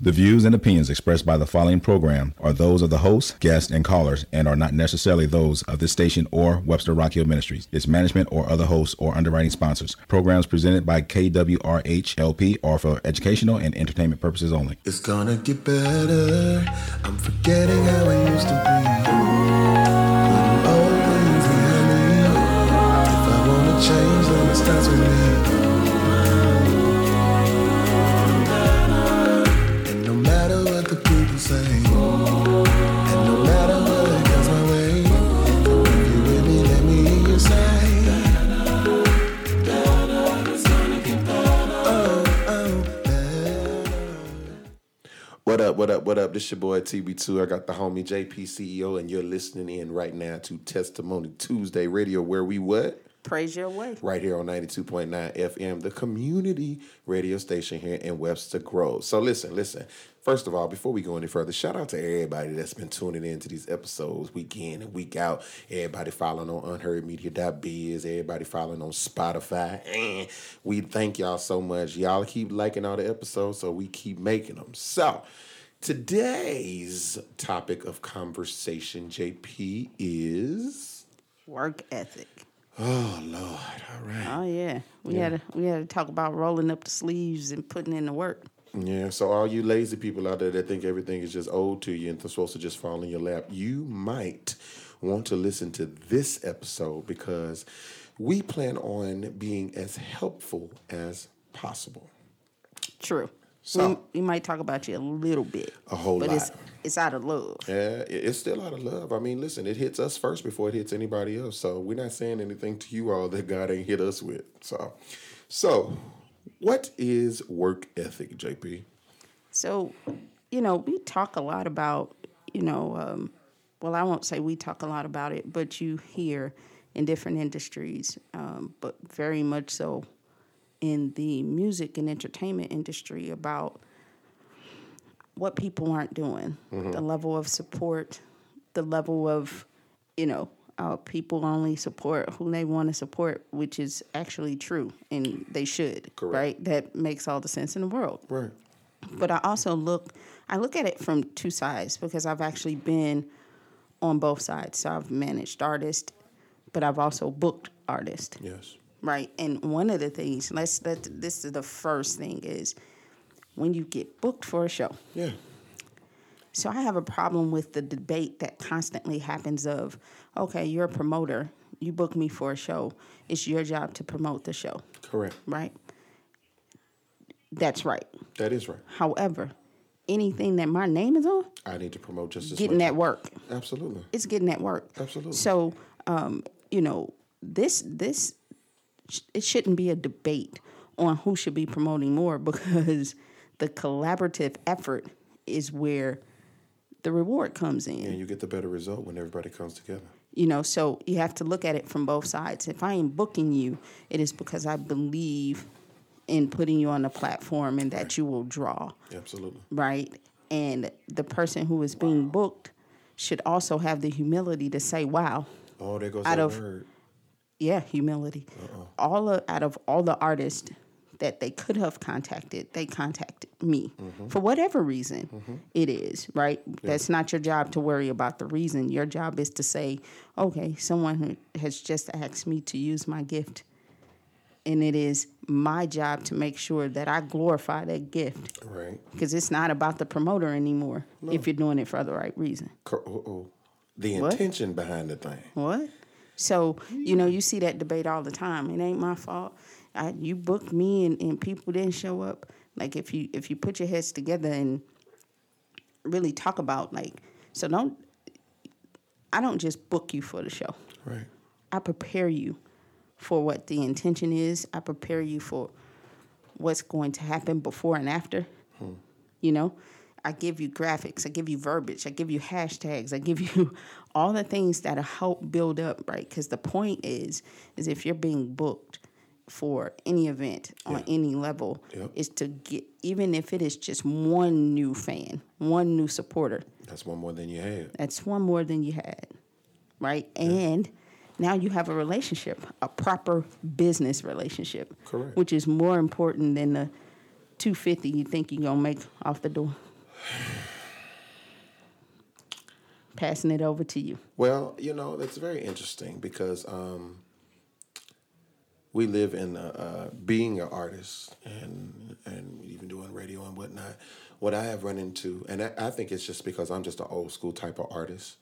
The views and opinions expressed by the following program are those of the host, guests, and callers and are not necessarily those of this station or Webster Rock Hill Ministries, its management, or other hosts or underwriting sponsors. Programs presented by KWRH LP are for educational and entertainment purposes only. It's gonna get better. I'm forgetting how I used to be. What up, what up? This your boy TB2. I got the homie JP CEO, and you're listening in right now to Testimony Tuesday Radio, where we what? Praise your way. Right here on 92.9 FM, the community radio station here in Webster Grove. So listen, listen. First of all, before we go any further, shout out to everybody that's been tuning in to these episodes week in and week out. Everybody following on unheardmedia.biz, everybody following on Spotify. And we thank y'all so much. Y'all keep liking all the episodes, so we keep making them. So today's topic of conversation, JP, is Work ethic. oh Lord, all right. Oh yeah. We had to we had to talk about rolling up the sleeves and putting in the work. Yeah, so all you lazy people out there that think everything is just owed to you and it's supposed to just fall in your lap, you might want to listen to this episode because we plan on being as helpful as possible. True. So- we, we might talk about you a little bit. A whole lot. but it's lot. it's out of love. Yeah, it's still out of love. I mean, listen, it hits us first before it hits anybody else. So we're not saying anything to you all that God ain't hit us with. So, so what is work ethic, JP? So, you know, we talk a lot about, you know, um, well, I won't say we talk a lot about it, but you hear in different industries, um, but very much so in the music and entertainment industry about what people aren't doing, the level of support, the level of, you know, uh, people only support who they want to support, which is actually true, and they should, Correct. right? That makes all the sense in the world Right. but I also look I look at it from two sides because I've actually been on both sides. So I've managed artists, but I've also booked artists, Yes. Right? And one of the things, let's let this is the first thing is when you get booked for a show. Yeah. So I have a problem with the debate that constantly happens of, okay, you're a promoter, you book me for a show, it's your job to promote the show, Correct. right? That's right. That is right. However, anything that my name is on, I need to promote just as getting much. that work. Absolutely. It's getting that work. Absolutely. So, um, you know, this this it shouldn't be a debate on who should be promoting more because the collaborative effort is where the reward comes in. And you get the better result when everybody comes together. You know, so you have to look at it from both sides. If I am booking you, it is because I believe in putting you on a platform and that you will draw Absolutely. right? And the person who is being booked should also have the humility to say, "Wow, Oh, there goes Out that of- word. Yeah, humility." All of, out of all the artists that they could have contacted, they contacted me mm-hmm. for whatever reason mm-hmm. it is. Right? That's not your job to worry about the reason. Your job is to say, "Okay, someone who has just asked me to use my gift." And it is my job to make sure that I glorify that gift Right. because it's not about the promoter anymore if you're doing it for the right reason. Cor- oh, oh. The What? intention behind the thing. What? So you know you see that debate all the time. It ain't my fault. I, you booked me and, and people didn't show up. Like if you if you put your heads together and really talk about like so don't I don't just book you for the show. Right. I prepare you for what the intention is. I prepare you for what's going to happen before and after. Hmm. You know, I give you graphics, I give you verbiage, I give you hashtags, I give you all the things that help build up, right? Because the point is, is if you're being booked for any event on any level, Yep. is to get even if it is just one new fan, one new supporter, That's one more than you had. that's one more than you had, right? And now you have a relationship, a proper business relationship, Correct. which is more important than the two fifty you think you're gonna make off the door. Passing it over to you. Well, you know, that's very interesting because um, we live in uh, uh, being an artist and and even doing radio and whatnot. What I have run into, and I, I think it's just because I'm just an old school type of artist.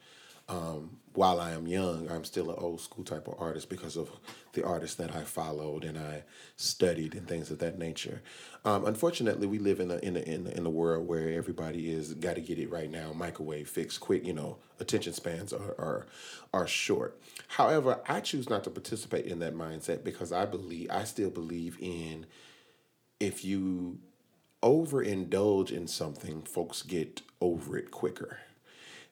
Um, while I am young, I'm still an old school type of artist because of the artists that I followed and I studied and things of that nature. Um, unfortunately, we live in a in a in a, in a world where everybody is got to get it right now, microwave fix, quick. You know, attention spans are, are are short. However, I choose not to participate in that mindset because I believe I still believe in if you overindulge in something, folks get over it quicker.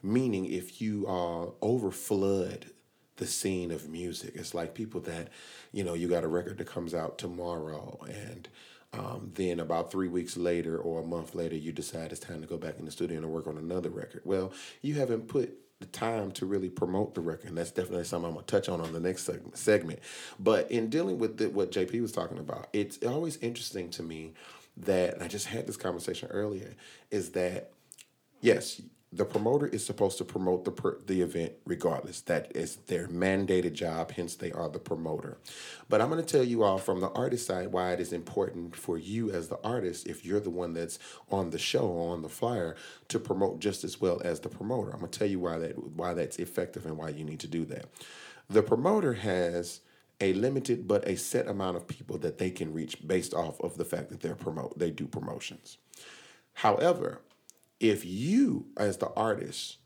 Meaning, if you uh, overflood the scene of music, it's like people that, you know, you got a record that comes out tomorrow, and um, then about three weeks later or a month later, you decide it's time to go back in the studio and work on another record. Well, you haven't put the time to really promote the record. And that's definitely something I'm gonna touch on on the next segment. But in dealing with the, what JP was talking about, it's always interesting to me that, I just had this conversation earlier, is that yes, the promoter is supposed to promote the per, the event regardless. That is their mandated job. Hence, they are the promoter. But I'm going to tell you all from the artist side why it is important for you as the artist, if you're the one that's on the show or on the flyer, to promote just as well as the promoter. I'm going to tell you why that why that's effective and why you need to do that. The promoter has a limited but a set amount of people that they can reach based off of the fact that they're promote they do promotions. However, if you as the artist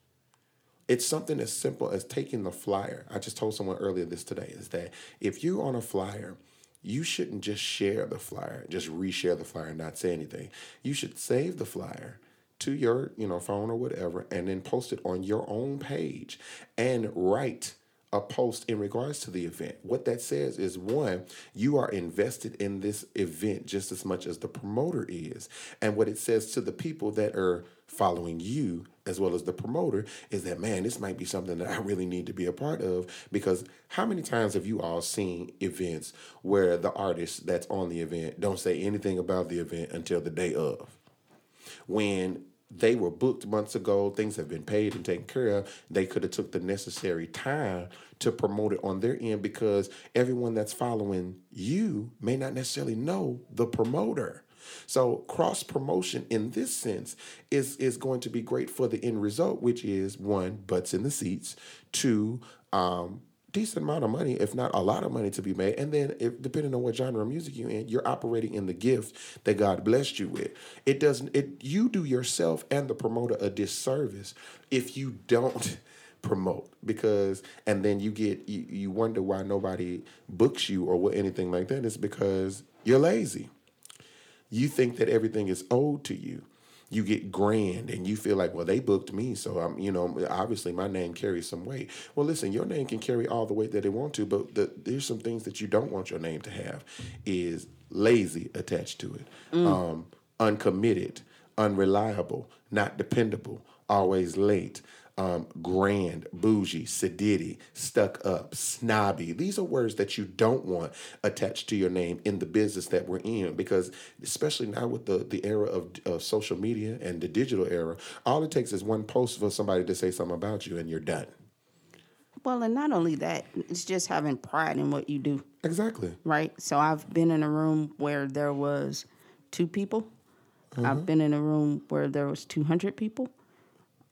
it's something as simple as taking the flyer. I just told someone earlier this today is that if you're on a flyer you shouldn't just share the flyer just reshare the flyer and not say anything. You should save the flyer to your you know phone or whatever and then post it on your own page and write a post in regards to the event. What that says is one, you are invested in this event just as much as the promoter is. And what it says to the people that are following you as well as the promoter is that man this might be something that i really need to be a part of because how many times have you all seen events where the artist that's on the event don't say anything about the event until the day of when they were booked months ago. Things have been paid and taken care of. They could have took the necessary time to promote it on their end because everyone that's following you may not necessarily know the promoter. So cross promotion in this sense is is going to be great for the end result, which is one butts in the seats, two um, decent amount of money, if not a lot of money to be made. And then, if depending on what genre of music you're in, you're operating in the gift that God blessed you with. It doesn't. It you do yourself and the promoter a disservice if you don't promote because and then you get you, you wonder why nobody books you or what anything like that is because you're lazy you think that everything is owed to you. You get grand and you feel like, well, they booked me, so I'm, you know, obviously my name carries some weight. Well, listen, your name can carry all the weight that it want to, but the, there's some things that you don't want your name to have. Is lazy attached to it, mm. um, uncommitted, unreliable, not dependable, always late, um, grand, bougie, sedity, stuck up, snobby. These are words that you don't want attached to your name in the business that we're in because, especially now with the, the era of, of social media and the digital era, all it takes is one post for somebody to say something about you and you're done. Well, and not only that, it's just having pride in what you do. Exactly. Right? So I've been in a room where there was two people. Mm-hmm. I've been in a room where there was 200 people.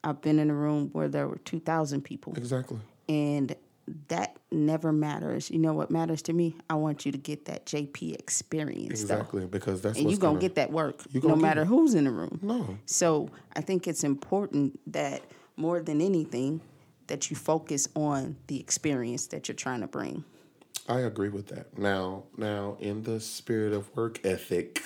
I've been in a room where there were 2,000 people. Exactly. And that never matters. You know what matters to me? I want you to get that JP experience. Exactly, though. because that's and you're gonna, get that work no matter it. who's in the room. No. So I think it's important that more than anything, that you focus on the experience that you're trying to bring. I agree with that. Now, now in the spirit of work ethic,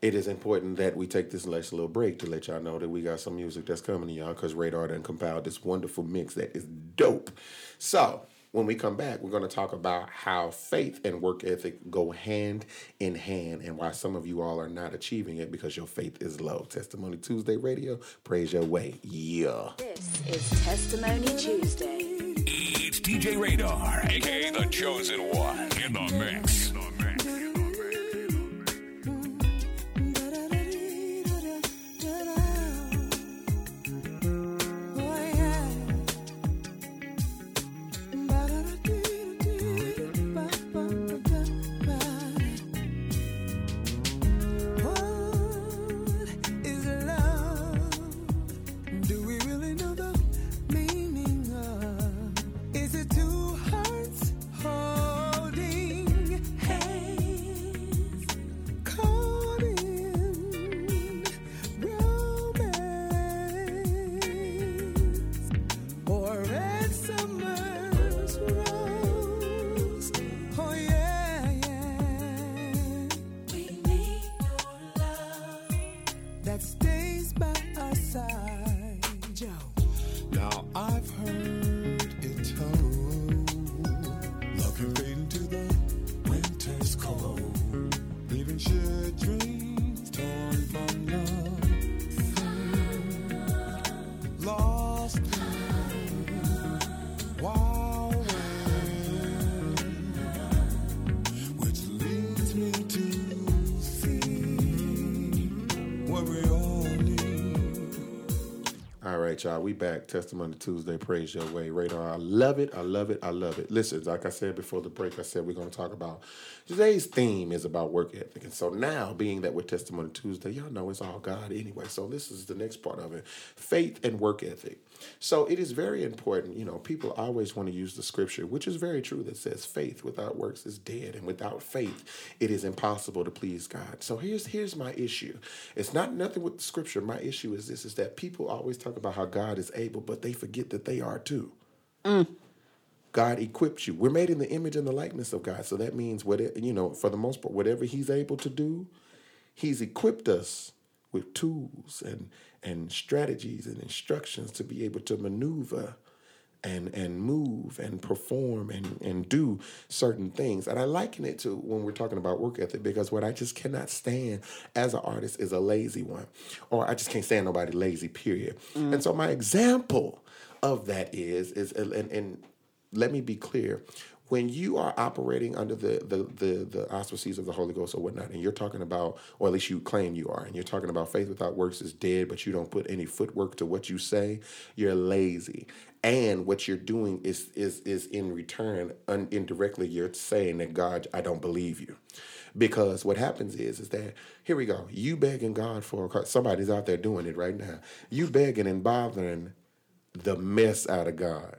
it is important that we take this nice little break to let y'all know that we got some music that's coming to y'all because Radar done compiled this wonderful mix that is dope. So when we come back, we're going to talk about how faith and work ethic go hand in hand and why some of you all are not achieving it because your faith is low. Testimony Tuesday Radio, praise your way. Yeah. This is Testimony Tuesday. It's DJ Radar, aka The Chosen One, in the mix. Right, y'all. We back. Testimony Tuesday. Praise your way. Radar. I love it. I love it. I love it. Listen, like I said before the break, I said we're going to talk about today's theme is about work ethic. And so now, being that we're Testimony Tuesday, y'all know it's all God anyway. So this is the next part of it faith and work ethic. So it is very important. You know, people always want to use the scripture, which is very true, that says faith without works is dead. And without faith, it is impossible to please God. So here's here's my issue. It's not nothing with the scripture. My issue is this is that people always talk about how God is able, but they forget that they are too. Mm. God equips you. We're made in the image and the likeness of God. So that means whatever, you know, for the most part, whatever He's able to do, He's equipped us with tools and and strategies and instructions to be able to maneuver and and move and perform and and do certain things. And I liken it to when we're talking about work ethic because what I just cannot stand as an artist is a lazy one. Or I just can't stand nobody lazy, period. Mm. And so my example of that is is and, and let me be clear. When you are operating under the, the the the auspices of the Holy Ghost or whatnot, and you're talking about, or at least you claim you are, and you're talking about faith without works is dead, but you don't put any footwork to what you say, you're lazy. And what you're doing is is is in return, un, indirectly, you're saying that God, I don't believe you, because what happens is is that here we go, you begging God for. Somebody's out there doing it right now. You begging and bothering the mess out of God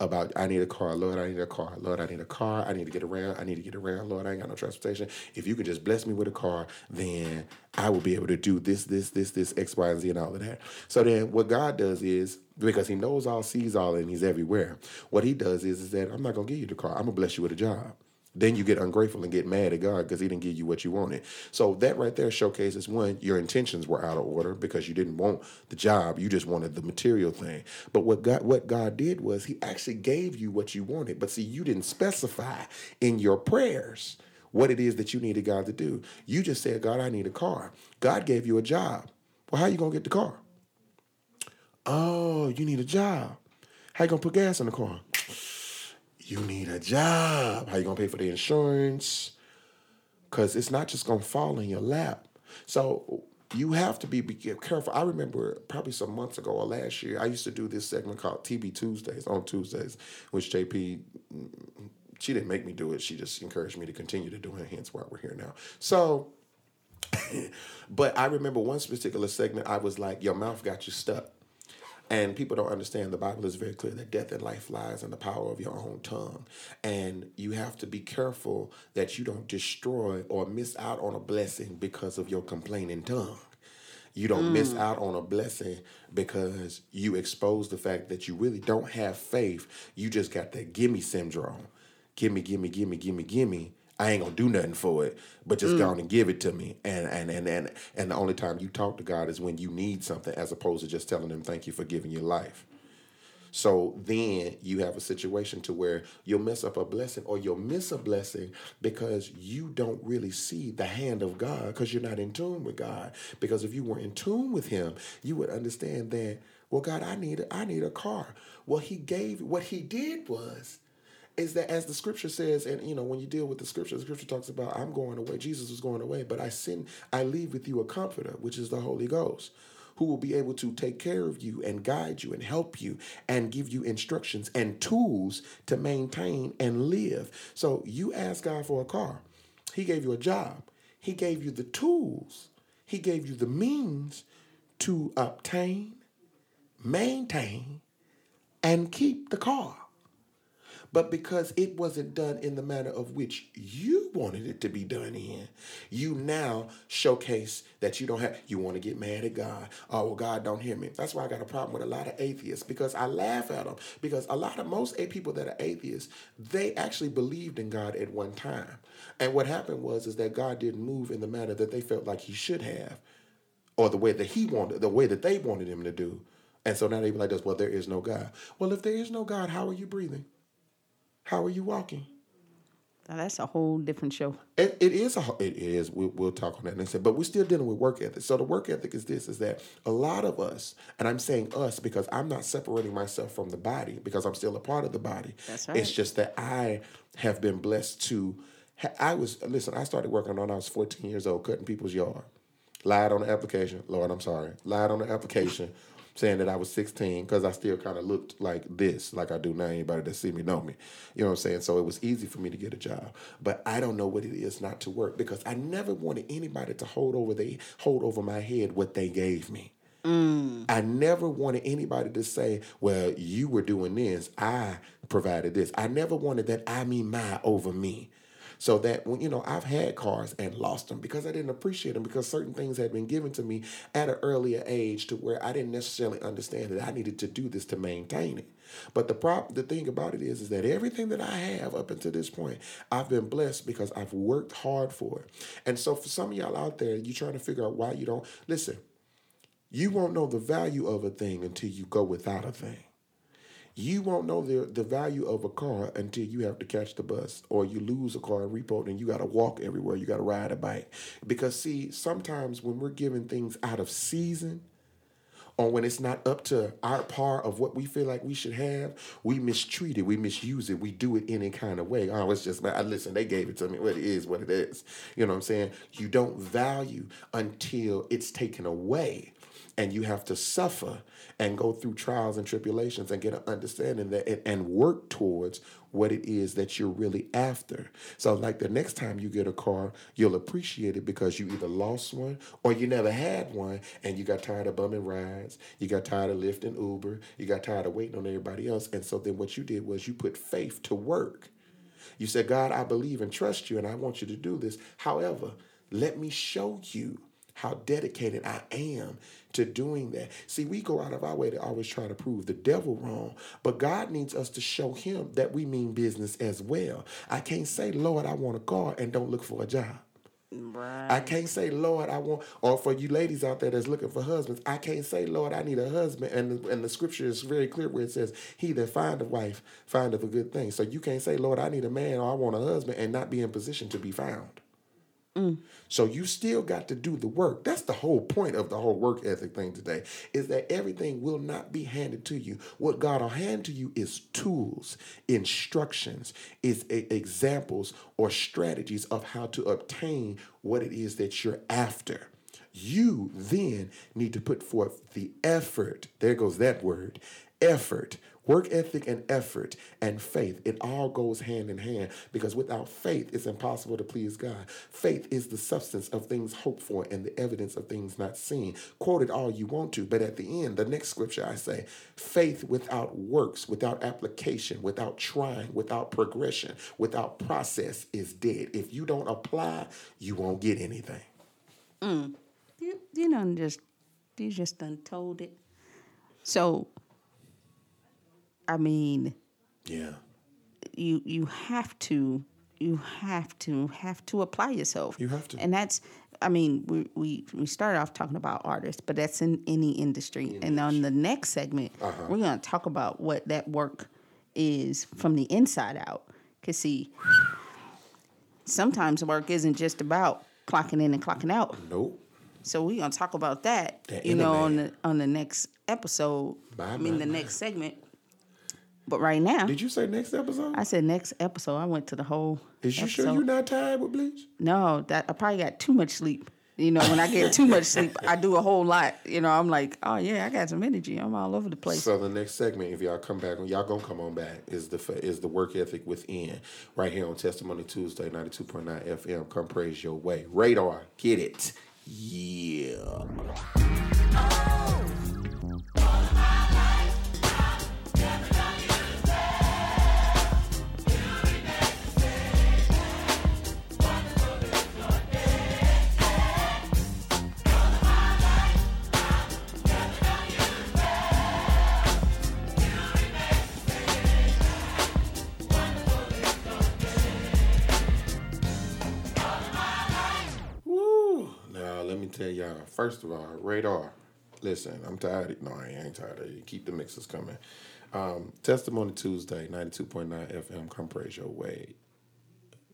about I need a car, Lord, I need a car, Lord, I need a car, I need to get around, I need to get around, Lord, I ain't got no transportation. If you could just bless me with a car, then I will be able to do this, this, this, this, X, Y, and Z, and all of that. So then what God does is because He knows all, sees all, and He's everywhere. What He does is is that I'm not gonna give you the car, I'm gonna bless you with a job. Then you get ungrateful and get mad at God because He didn't give you what you wanted. So that right there showcases one, your intentions were out of order because you didn't want the job, you just wanted the material thing. But what God what God did was He actually gave you what you wanted. But see, you didn't specify in your prayers what it is that you needed God to do. You just said, God, I need a car. God gave you a job. Well, how are you gonna get the car? Oh, you need a job. How you gonna put gas in the car? You need a job. How you gonna pay for the insurance? Because it's not just gonna fall in your lap. So you have to be, be careful. I remember probably some months ago or last year, I used to do this segment called TB Tuesdays on Tuesdays, which JP she didn't make me do it. She just encouraged me to continue to do it. Hence why we're here now. So, but I remember one particular segment. I was like, "Your mouth got you stuck." And people don't understand the Bible is very clear that death and life lies in the power of your own tongue. And you have to be careful that you don't destroy or miss out on a blessing because of your complaining tongue. You don't hmm. miss out on a blessing because you expose the fact that you really don't have faith. You just got that gimme syndrome. Gimme, gimme, gimme, gimme, gimme. I ain't gonna do nothing for it, but just mm. go on and give it to me. And and and and and the only time you talk to God is when you need something, as opposed to just telling him thank you for giving your life. So then you have a situation to where you'll mess up a blessing or you'll miss a blessing because you don't really see the hand of God because you're not in tune with God. Because if you were in tune with him, you would understand that, well, God, I need a, I need a car. Well, he gave what he did was is that as the scripture says, and you know, when you deal with the scripture, the scripture talks about I'm going away, Jesus was going away, but I send, I leave with you a comforter, which is the Holy Ghost, who will be able to take care of you and guide you and help you and give you instructions and tools to maintain and live. So you ask God for a car, He gave you a job, He gave you the tools, He gave you the means to obtain, maintain, and keep the car. But because it wasn't done in the manner of which you wanted it to be done in, you now showcase that you don't have, you want to get mad at God. Oh, well, God don't hear me. That's why I got a problem with a lot of atheists because I laugh at them. Because a lot of most people that are atheists, they actually believed in God at one time. And what happened was is that God didn't move in the manner that they felt like he should have or the way that he wanted, the way that they wanted him to do. And so now they be like this, well, there is no God. Well, if there is no God, how are you breathing? How are you walking? Now, that's a whole different show. It, it is a it is. We, we'll talk on that next but we're still dealing with work ethic. So the work ethic is this is that a lot of us and i'm saying us because i'm not separating myself from the body because i'm still a part of the body. That's right. it's just that i have been blessed to i was listen i started working when i was 14 years old cutting people's yard. Lied on the application. Lord i'm sorry. Lied on the application saying that I was 16 because I still kind of looked like this, like I do now. Anybody that see me know me. You know what I'm saying? So it was easy for me to get a job. But I don't know what it is not to work because I never wanted anybody to hold over they hold over my head what they gave me. Mm. I never wanted anybody to say, well, you were doing this, I provided this. I never wanted that I mean my over me. So that when you know I've had cars and lost them because I didn't appreciate them because certain things had been given to me at an earlier age to where I didn't necessarily understand that I needed to do this to maintain it. But the prop the thing about it is is that everything that I have up until this point, I've been blessed because I've worked hard for it. And so for some of y'all out there, you're trying to figure out why you don't listen. You won't know the value of a thing until you go without a thing. You won't know the, the value of a car until you have to catch the bus or you lose a car repo and you got to walk everywhere. You got to ride a bike. Because, see, sometimes when we're giving things out of season, or when it's not up to our par of what we feel like we should have, we mistreat it, we misuse it, we do it any kind of way. Oh, it's just, I listen, they gave it to me. What it is, what it is. You know what I'm saying? You don't value until it's taken away. And you have to suffer and go through trials and tribulations and get an understanding that and, and work towards what it is that you're really after. So, like the next time you get a car, you'll appreciate it because you either lost one or you never had one and you got tired of bumming rides, you got tired of lifting Uber, you got tired of waiting on everybody else. And so, then what you did was you put faith to work. You said, God, I believe and trust you, and I want you to do this. However, let me show you how dedicated I am to doing that. See, we go out of our way to always try to prove the devil wrong, but God needs us to show him that we mean business as well. I can't say, Lord, I want a car and don't look for a job. Right. I can't say, Lord, I want, or for you ladies out there that's looking for husbands, I can't say, Lord, I need a husband. And, and the scripture is very clear where it says, He that find a wife findeth a good thing. So you can't say, Lord, I need a man or I want a husband and not be in position to be found. Mm. So you still got to do the work. That's the whole point of the whole work ethic thing today, is that everything will not be handed to you. What God will hand to you is tools, instructions, is e- examples or strategies of how to obtain what it is that you're after. You then need to put forth the effort. There goes that word effort. Work ethic and effort and faith, it all goes hand in hand because without faith, it's impossible to please God. Faith is the substance of things hoped for and the evidence of things not seen. Quote it all you want to, but at the end, the next scripture I say, faith without works, without application, without trying, without progression, without process is dead. If you don't apply, you won't get anything. Mm. You you done just you just done told it. So I mean, Yeah. you you have to you have to have to apply yourself. You have to. And that's I mean, we we, we started off talking about artists, but that's in any industry. and on the next segment, Uh-huh. we're gonna talk about what that work is from the inside out. Cause see, sometimes work isn't just about clocking in and clocking out. Nope. So we're gonna talk about that, That you know, on the on the next episode. Bye, I mean, bye, the bye. next segment. But right now, Did you say next episode? I said next episode. I went to the whole. Is you episode. sure you're not tired with bleach? No, that I probably got too much sleep. You know, when I get too much sleep, I do a whole lot. You know, I'm like, oh yeah, I got some energy. I'm all over the place. So the next segment, if y'all come back, y'all gonna come on back, is the is the work ethic within, right here on Testimony Tuesday, ninety two point nine FM. Come praise your way, radar, get it, yeah. Me tell y'all. First of all, radar. Listen, I'm tired. Of, no, I ain't tired of you. Keep the mixes coming. Um, Testimony Tuesday, 92.9 FM. Come praise your way.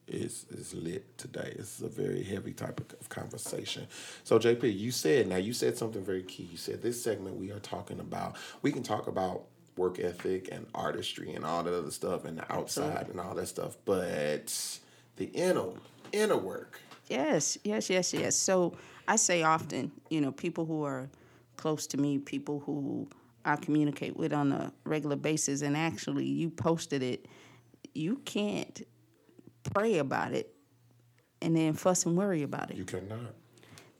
Is is lit today. It's a very heavy type of, of conversation. So JP, you said now you said something very key. You said this segment we are talking about. We can talk about work ethic and artistry and all that other stuff and the outside and all that stuff, but the inner inner work. Yes, yes, yes, yes. So I say often, you know, people who are close to me, people who I communicate with on a regular basis, and actually you posted it, you can't pray about it and then fuss and worry about it. You cannot.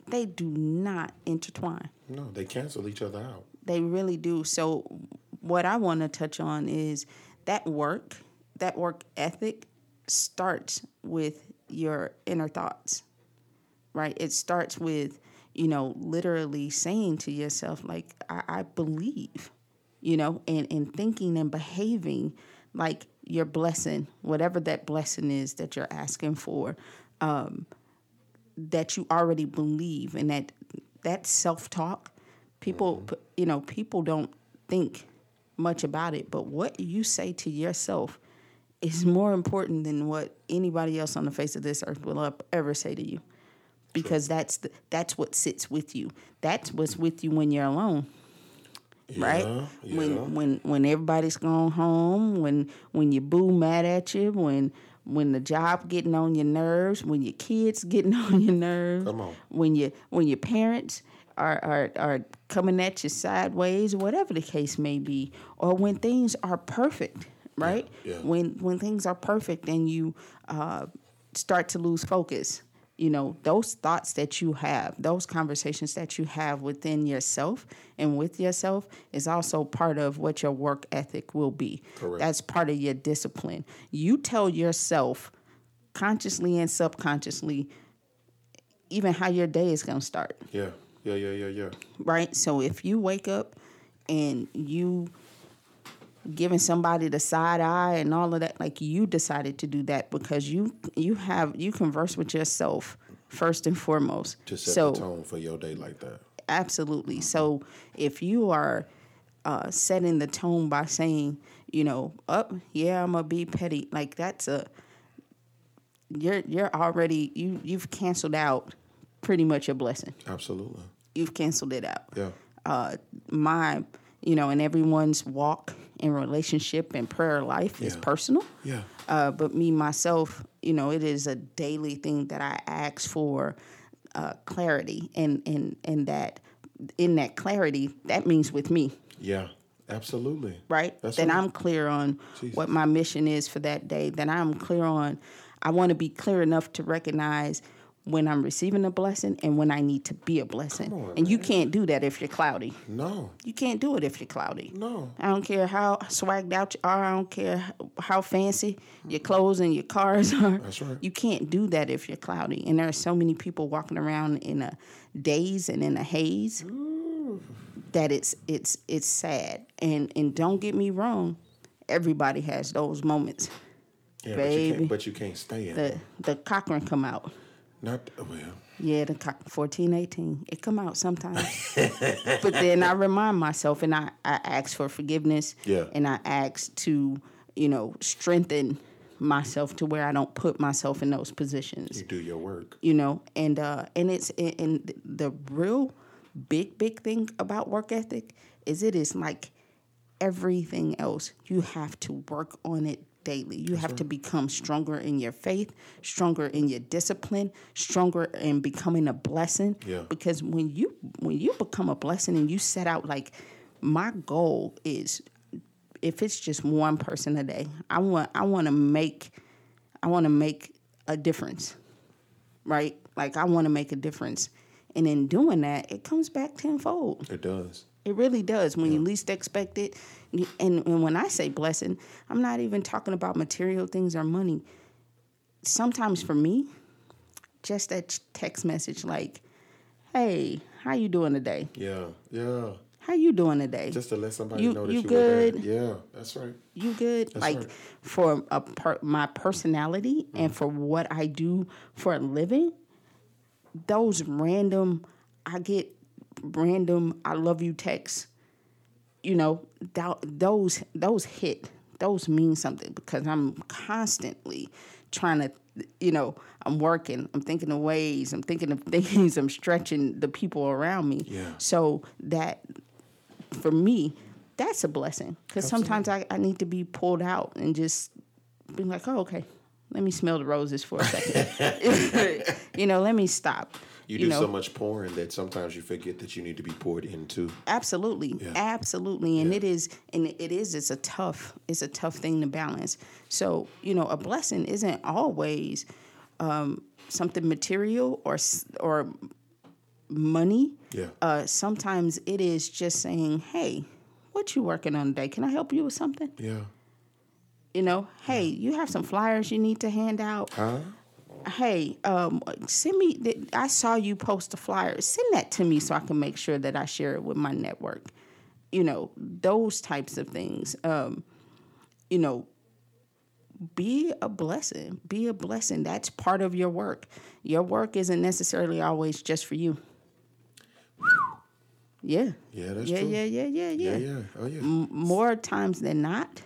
They do not intertwine. No, they cancel each other out. They really do. So, what I want to touch on is that work, that work ethic starts with your inner thoughts, right? It starts with, you know, literally saying to yourself, like, I, I believe, you know, and, and thinking and behaving like your blessing, whatever that blessing is that you're asking for, um, that you already believe, and that that self talk, people, p- you know, people don't think much about it, but what you say to yourself is more important than what anybody else on the face of this earth will ever say to you, because that's the, that's what sits with you. That's what's with you when you're alone right? Yeah, yeah. When when when everybody's gone home, when when your boo mad at you, when when the job getting on your nerves, when your kids getting on your nerves, Come on. when you when your parents are, are are coming at you sideways, whatever the case may be, or when things are perfect, right? yeah. When when things are perfect and you uh, start to lose focus, you know those thoughts that you have, those conversations that you have within yourself and with yourself is also part of what your work ethic will be. Correct. That's part of your discipline. You tell yourself consciously and subconsciously even how your day is going to start Yeah, yeah, yeah, yeah, yeah. right? So if you wake up and you giving somebody the side eye and all of that, like you decided to do that because you you have you converse with yourself first and foremost. To set so the tone for your day like that. absolutely. So if you are uh, setting the tone by saying, you know, up, yeah, I'm gonna be petty, like that's a you're you're already you you've canceled out pretty much a blessing. Absolutely. You've canceled it out Yeah. uh, my, you know, and everyone's walk and relationship and prayer life is personal. Yeah. Uh, but me myself, you know, it is a daily thing that I ask for uh, clarity, and and and that in that clarity, that means with me, Yeah. Absolutely. right? That's that right. I'm clear on what my mission is for that day. That I'm clear on. I want to be clear enough to recognize when I'm receiving a blessing and when I need to be a blessing. on, and you can't do that if you're cloudy. No. You can't do it if you're cloudy. No. I don't care how swagged out you are. I don't care how fancy your clothes and your cars are. That's right. You can't do that if you're cloudy. And there are so many people walking around in a daze and in a haze that it's it's it's sad. And and don't get me wrong, everybody has those moments. Yeah, but you can't but you can't stay in The the Cochrane come out. Not well. Yeah, the 14, 18. It come out sometimes. but then I remind myself and I, I ask for forgiveness. Yeah. And I ask to, you know, strengthen myself to where I don't put myself in those positions. You do your work. You know, and uh and it's and the real big, big thing about work ethic is it is like everything else. You have to work on it daily. You have to become stronger in your faith, stronger in your discipline, stronger in becoming a blessing. Yeah. Because when you when you become a blessing and you set out like my goal is if it's just one person a day, I want I want to make I want to make a difference. Right? Like I want to make a difference. And in doing that, it comes back tenfold. It does. It really does. When you least expect it, and, and when I say blessing, I'm not even talking about material things or money. Sometimes for me, just that text message like, "Hey, how you doing today? Yeah. Yeah. How you doing today? Just to let somebody You- know that you you, good? Yeah, that's right. you good That's like right. for a per, my personality and mm. for what i do for a living those random I get random "I love you" texts. You know, tho- those those hit. Those mean something because I'm constantly trying to, you know, I'm working. I'm thinking of ways. I'm thinking of things. I'm stretching the people around me. Yeah. So that for me, that's a blessing because sometimes I, I need to be pulled out and just be like, oh, okay, let me smell the roses for a second. you know, let me stop. You do know, so much pouring that sometimes you forget that you need to be poured into. absolutely. Absolutely. And it is and it is it's a tough it's a tough thing to balance. So you know a blessing isn't always um, something material or or money. Yeah. uh, sometimes it is just saying hey what you working on today? Can i help you with something? Yeah. you know hey you have some flyers you need to hand out. Huh? Hey, um, send me. I saw you post a flyer. Send that to me so I can make sure that I share it with my network. You know, those types of things. Um, you know, be a blessing. Be a blessing. That's part of your work. Your work isn't necessarily always just for you. Yeah. Yeah, that's yeah, true. yeah, yeah, yeah, yeah, Yeah, yeah. Oh, yeah. M- more times than not,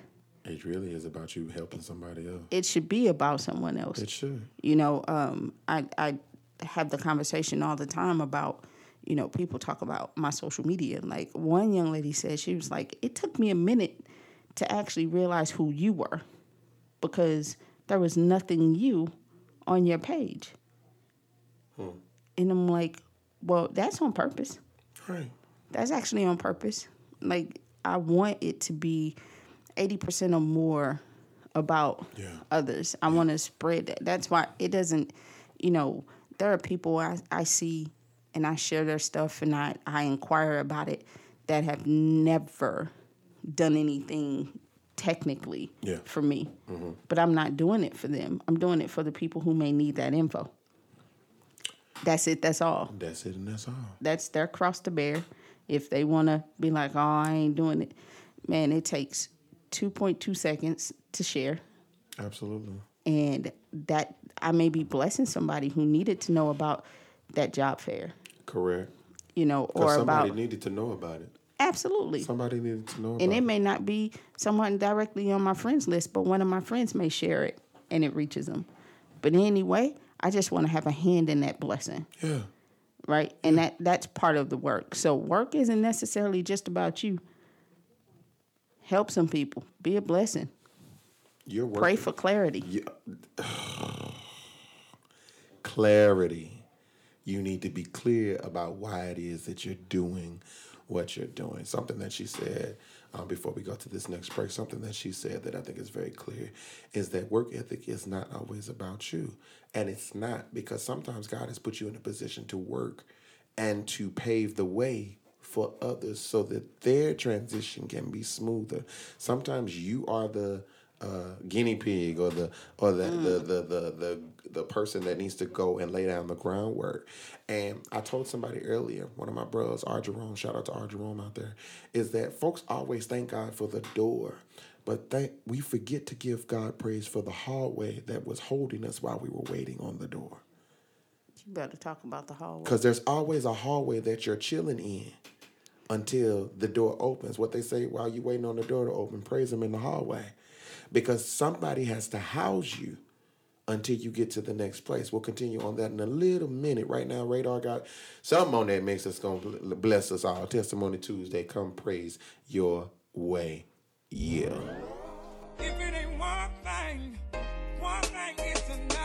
It really is about you helping somebody else. it should be about someone else. It should. You know, um, I I have the conversation all the time about, you know, people talk about my social media. Like one young lady said, she was like, it took me a minute to actually realize who you were, because there was nothing you on your page. And I'm like, well, that's on purpose Right. that's actually on purpose. Like I want it to be eighty percent or more about Yeah. others. I want to spread that. That's why it doesn't. You know, there are people I, I see and I share their stuff and I I inquire about it that have never done anything technically Yeah. Mm-hmm. for me, but I'm not doing it for them. I'm doing it for the people who may need that info. That's it. That's all That's it, and that's all. that's their cross to bear. If they want to be like, oh, I ain't doing it, man, it takes 2.2 seconds to share. Absolutely. And that I may be blessing somebody who needed to know about that job fair, Correct. you know, or somebody about. needed to know about it. absolutely. Somebody needed to know about And it it. may not be someone directly on my friends list, but one of my friends may share it and it reaches them. But anyway, I just want to have a hand in that blessing. Yeah. right? And that that's part of the work. So work isn't necessarily just about you. Help some people. Be a blessing. You're working. Pray for clarity. Yeah. clarity. You need to be clear about why it is that you're doing what you're doing. Something that she said um, before we go to this next break, something that she said that I think is very clear is that work ethic is not always about you. And it's not because sometimes God has put you in a position to work and to pave the way for others so that their transition can be smoother. Sometimes you are the uh, guinea pig or the or the, the, the the the the person that needs to go and lay down the groundwork. And I told somebody earlier, one of my brothers, R. Jerome, shout out to R. Jerome out there, is that folks always thank God for the door, but thank we forget to give God praise for the hallway that was holding us while we were waiting on the door. You better talk about the hallway. Because there's always a hallway that you're chilling in until the door opens. What they say while you're waiting on the door to open, praise Him in the hallway. Because somebody has to house you until you get to the next place. We'll continue on that in a little minute. Right now, Radar got something on that makes us going to bless us all. Testimony Tuesday, come praise your way. Yeah. If it ain't one thing, one thing is another.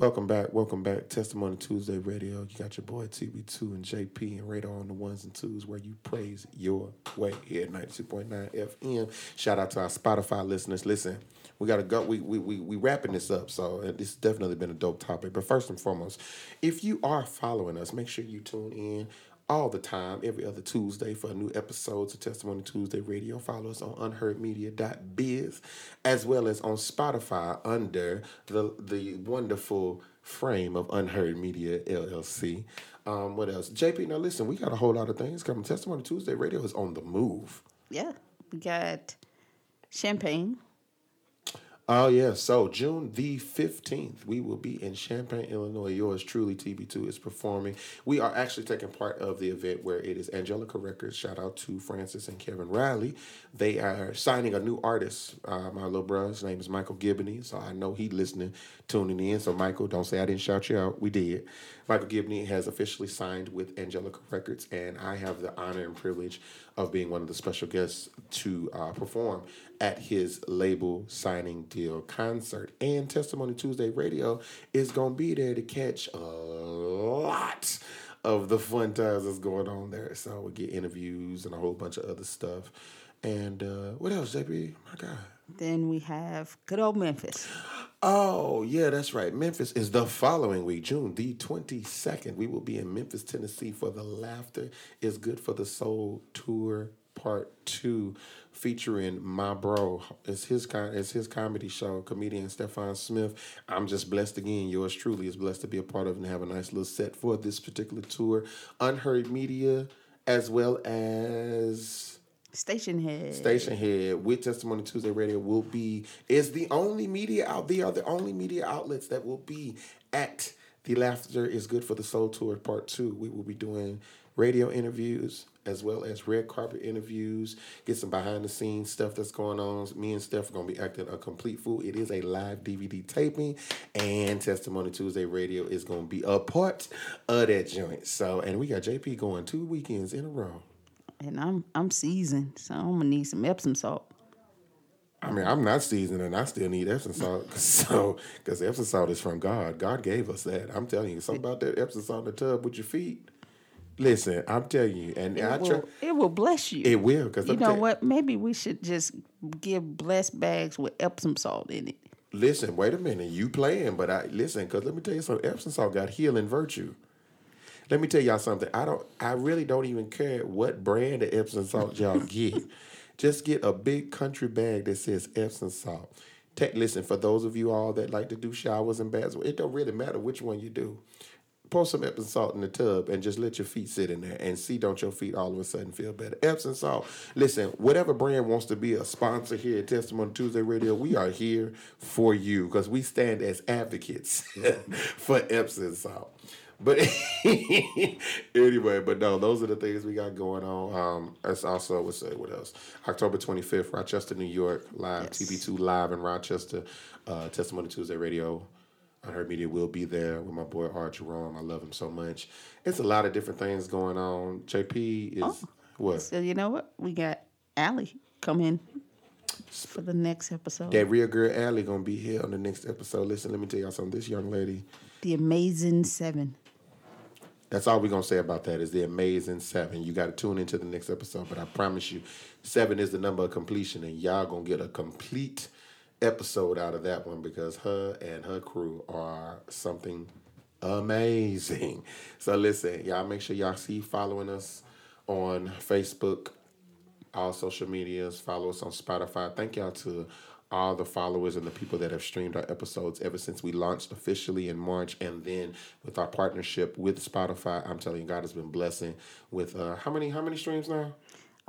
Welcome back. Welcome back. Testimony Tuesday Radio. You got your boy TB2 and JP and Radar on the ones and twos where you praise your way here at 92.9 FM. Shout out to our Spotify listeners. Listen, we got to go. We, we, we, we wrapping this up. So this has definitely been a dope topic. But first and foremost, if you are following us, make sure you tune in all the time, every other Tuesday for a new episodes of Testimony Tuesday Radio. Follow us on unheardmedia.biz as well as on Spotify under the the wonderful frame of Unheard Media LLC. Um, what else? JP, now listen, we got a whole lot of things coming. Testimony Tuesday Radio is on the move. Yeah, we got Champaign. Oh yeah, so June the fifteenth, we will be in Champaign, Illinois. Yours truly, TB2 is performing. We are actually taking part of the event where it is Angelica Records. Shout out to Francis and Kevin Riley. They are signing a new artist. Uh, my little brother's name is Michael Gibney, so I know he's listening, tuning in. So Michael, don't say I didn't shout you out. We did. Michael Gibney has officially signed with Angelica Records, and I have the honor and privilege of being one of the special guests to uh, perform at his label signing deal concert. And Testimony Tuesday Radio is going to be there to catch a lot of the fun times that's going on there. So we get interviews and a whole bunch of other stuff. And uh, what else, JP? my God. Then we have good old Memphis. Oh, yeah, that's right. Memphis is the following week, June the 22nd. We will be in Memphis, Tennessee for the Laughter is Good for the Soul tour part two featuring my bro. It's his it's his comedy show, comedian Stefan Smith. I'm just blessed again. Yours truly is blessed to be a part of and have a nice little set for this particular tour. Unheard Media as well as Station head. Station Head with Testimony Tuesday Radio will be is the only media out they are the only media outlets that will be at the Laughter is Good for the Soul Tour Part Two. We will be doing radio interviews as well as red carpet interviews, get some behind the scenes stuff that's going on. Me and Steph are gonna be acting a complete fool. It is a live DVD taping, and Testimony Tuesday Radio is gonna be a part of that joint. So, and we got JP going two weekends in a row. And I'm I'm seasoned, so I'm gonna need some Epsom salt. I mean, I'm not seasoned, and I still need Epsom salt. So, because Epsom salt is from God. God gave us that. I'm telling you, something about that Epsom salt in the tub with your feet. Listen, I'm telling you, and I It try. will, it will bless you. It will, because you know what? Maybe we should just give blessed bags with Epsom salt in it. Listen, wait a minute. You playing, but I listen because let me tell you something. Epsom salt got healing virtue. Let me tell y'all something. I don't. I really don't even care what brand of Epsom salt y'all get. Just get a big country bag that says Epsom salt. Take listen for those of you all that like to do showers and baths. It don't really matter which one you do. Pour some Epsom salt in the tub and just let your feet sit in there and see don't your feet all of a sudden feel better. Epsom salt. Listen, whatever brand wants to be a sponsor here at Testimony Tuesday Radio, we are here for you because we stand as advocates for Epsom salt. But anyway, but no, those are the things we got going on. Um, that's also what's that? What else? October twenty fifth, Rochester, New York, live Yes. TB two live in Rochester. Uh, Testimony Tuesday Radio. Unheard Media will be there with my boy Art Jerome. I love him so much. It's a lot of different things going on. JP is Oh. what So you know what? We got Allie coming for the next episode. that real girl Allie gonna be here on the next episode. Listen, let me tell y'all something. This young lady. The Amazing Seven. That's all we're gonna say about that is the amazing seven. You gotta tune into the next episode, but I promise you, seven is the number of completion, and y'all gonna get a complete episode out of that one because her and her crew are something amazing. So listen, y'all make sure y'all see following us on Facebook, all social medias, follow us on Spotify. Thank y'all to all the followers and the people that have streamed our episodes ever since we launched officially in March and then with our partnership with Spotify. I'm telling you, God has been blessing with uh how many how many streams now?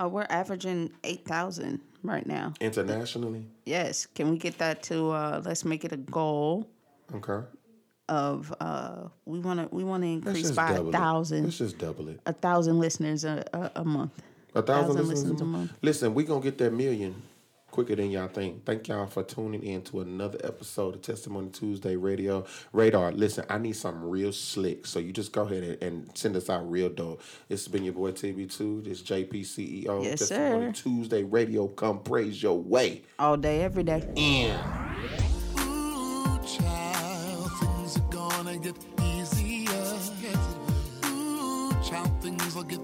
Uh, we're averaging eight thousand right now. Internationally? Yes. Can we get that to? Uh, let's make it a goal Okay. of. Uh, we want to. We want to increase by a it. thousand. Let's just double it. A thousand listeners a, a, a month. A thousand, Thousand listeners listens a a month. month. Listen, we gonna get that million quicker than y'all think. Thank y'all for tuning in to another episode of Testimony Tuesday Radio Radar. Listen, I need something real slick, so you just go ahead and, and send us out real dope. This has been your boy TB2. This JP CEO. Yes, Testimony sir. Tuesday Radio. Come praise your way. All day, every day. Ooh, child, things are gonna get easier. Ooh, child, things will get